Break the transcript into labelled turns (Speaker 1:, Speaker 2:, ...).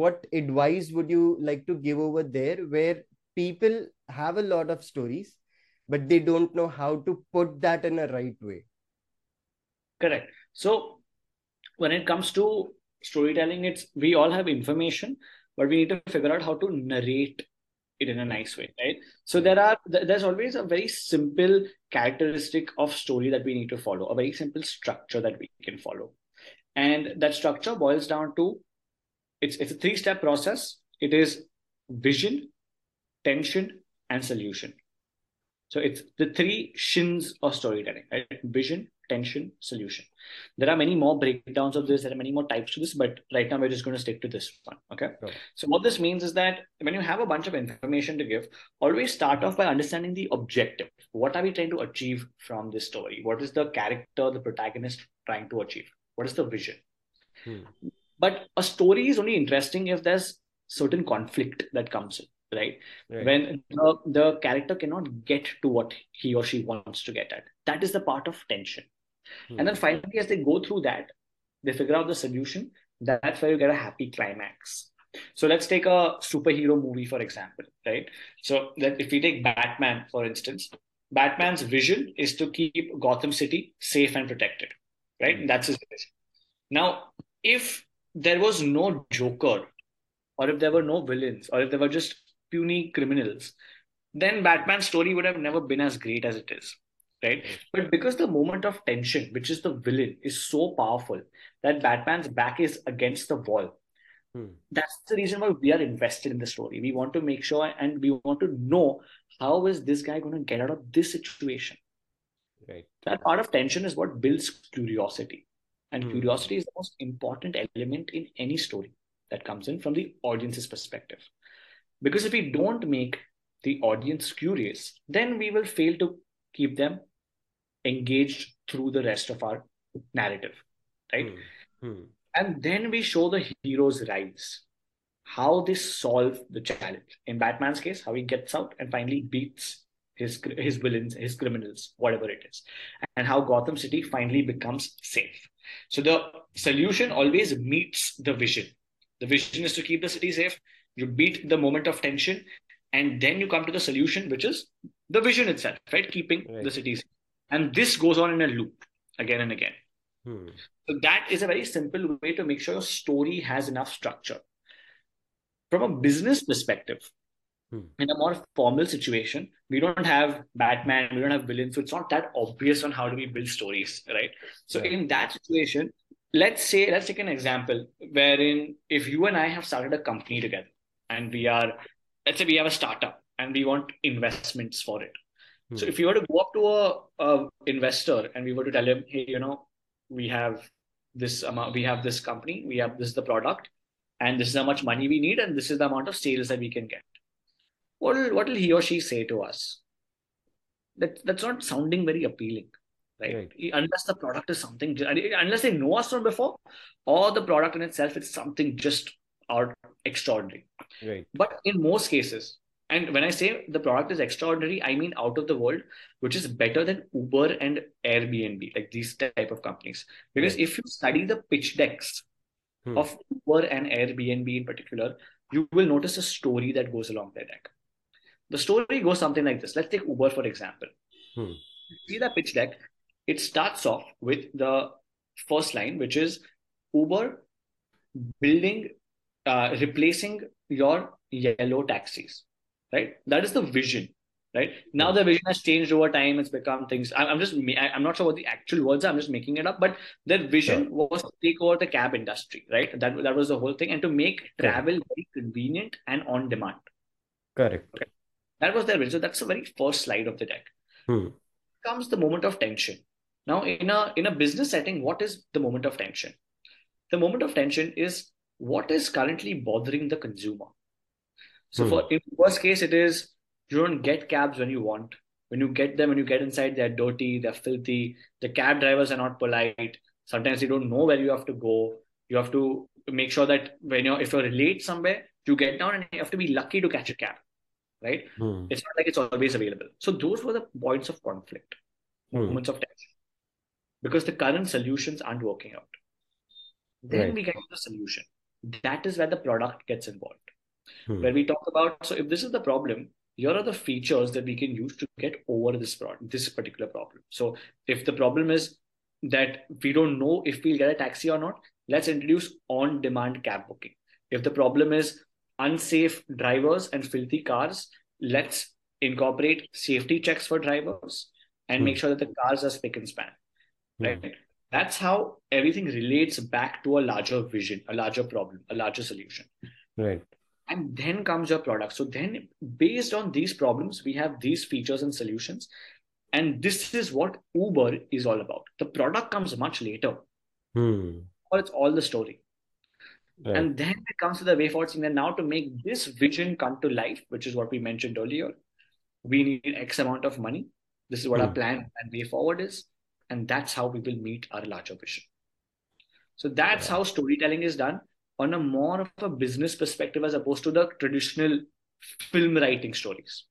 Speaker 1: what advice would you like to give over there where people have a lot of stories but they don't know how to put that in a right way?
Speaker 2: Correct. So when it comes to storytelling it's we all have information but we need to figure out how to narrate it in a nice way right? So there are there's always a very simple characteristic of story that we need to follow a very simple structure that we can follow. And that structure boils down to it's it's a three step process. It is vision tension and solution. So it's the three shins of storytelling right? vision tension solution. There are many more breakdowns of this. There are many more types to this but right now we're just going to stick to this one okay? Sure. so what this means is that when you have a bunch of information to give always start off by understanding the objective. What are we trying to achieve from this story? What is the character the protagonist trying to achieve? What is the vision? Hmm. But a story is only interesting if there's certain conflict that comes in right, right. when the, the character cannot get to what he or she wants to get at. That is the part of tension. Hmm. and then finally as they go through that they figure out the solution. That's where you get a happy climax. So let's take a superhero movie for example right? So that if we take batman for instance batman's vision is to keep gotham city safe and protected right? Hmm. that's his vision. Now if there was no joker or if there were no villains or if there were just puny criminals then batman's story would have never been as great as it is right? But because the moment of tension, which is the villain, is so powerful that Batman's back is against the wall. Hmm. That's the reason why we are invested in the story. We want to make sure and we want to know how is this guy going to get out of this situation.
Speaker 1: Right.
Speaker 2: That part of tension is what builds curiosity. And hmm. curiosity is the most important element in any story that comes in from the audience's perspective. Because if we don't make the audience curious, then we will fail to keep them engaged through the rest of our narrative right mm-hmm. and then we show the hero's rise how they solve the challenge in batman's case how he gets out and finally beats his his villains his criminals whatever it is and how gotham city finally becomes safe so the solution always meets the vision the vision is to keep the city safe you beat the moment of tension and then you come to the solution which is the vision itself right keeping right. the city safe and this goes on in a loop again and again. Hmm. So that is a very simple way to make sure your story has enough structure. From a business perspective, hmm. in a more formal situation, we don't have Batman, we don't have villains, so it's not that obvious on how do we build stories, right? So yeah. in that situation, let's say let's take an example wherein if you and I have started a company together and we are let's say we have a startup and we want investments for it Hmm. So if you were to go up to a, a investor and we were to tell him, hey, you know, we have this amount, we have this company, we have this is the product, and this is how much money we need, and this is the amount of sales that we can get. What will, what will he or she say to us? That that's not sounding very appealing, right? right? Unless the product is something, unless they know us from before, or the product in itself is something just out extraordinary.
Speaker 1: Right.
Speaker 2: But in most cases, and when I say the product is extraordinary, I mean out of the world, which is better than Uber and Airbnb, like these type of companies. Because if you study the pitch decks hmm. of Uber and Airbnb in particular, you will notice a story that goes along their deck. The story goes something like this. Let's take Uber for example. Hmm. See the pitch deck. It starts off with the first line, which is Uber building, uh, replacing your yellow taxis right? That is the vision, right? Now the vision has changed over time. It's become things. I'm just, I'm not sure what the actual words are. I'm just making it up. But their vision sure. was to take over the cab industry, right? That that was the whole thing, and to make travel very convenient and on demand.
Speaker 1: Correct. Okay.
Speaker 2: That was their vision. So that's the very first slide of the deck. Hmm. Comes the moment of tension. Now, in a in a business setting, what is the moment of tension? The moment of tension is what is currently bothering the consumer so hmm. for in worst case, it is you don't get cabs when you want. When you get them, when you get inside, they're dirty, they're filthy. The cab drivers are not polite. Sometimes you don't know where you have to go. You have to make sure that when you're if you're late somewhere, you get down and you have to be lucky to catch a cab. Right? Hmm. It's not like it's always available. So those were the points of conflict, hmm. moments of tension. Because the current solutions aren't working out. Then right. we get to the solution. that is where the product gets involved.
Speaker 1: Hmm.
Speaker 2: Where we talk about, so if this is the problem, here are the features that we can use to get over this problem, this particular problem. So if the problem is that we don't know if we'll get a taxi or not, let's introduce on-demand cab booking. If the problem is unsafe drivers and filthy cars, let's incorporate safety checks for drivers and
Speaker 1: Hmm.
Speaker 2: make sure that the cars are spick and span.
Speaker 1: Hmm.
Speaker 2: Right. That's how everything relates back to a larger vision, a larger problem, a larger solution.
Speaker 1: Right.
Speaker 2: And then comes your product. So then, based on these problems, we have these features and solutions. And this is what Uber is all about. The product comes much later,
Speaker 1: Hmm.
Speaker 2: or it's all the story.
Speaker 1: Right.
Speaker 2: And then it comes to the way forward. Then now to make this vision come to life, which is what we mentioned earlier, we need X amount of money. This is what our
Speaker 1: Hmm.
Speaker 2: plan and way forward is. And that's how we will meet our larger vision. So that's how storytelling is done on a more of a business perspective as opposed to the traditional film writing stories.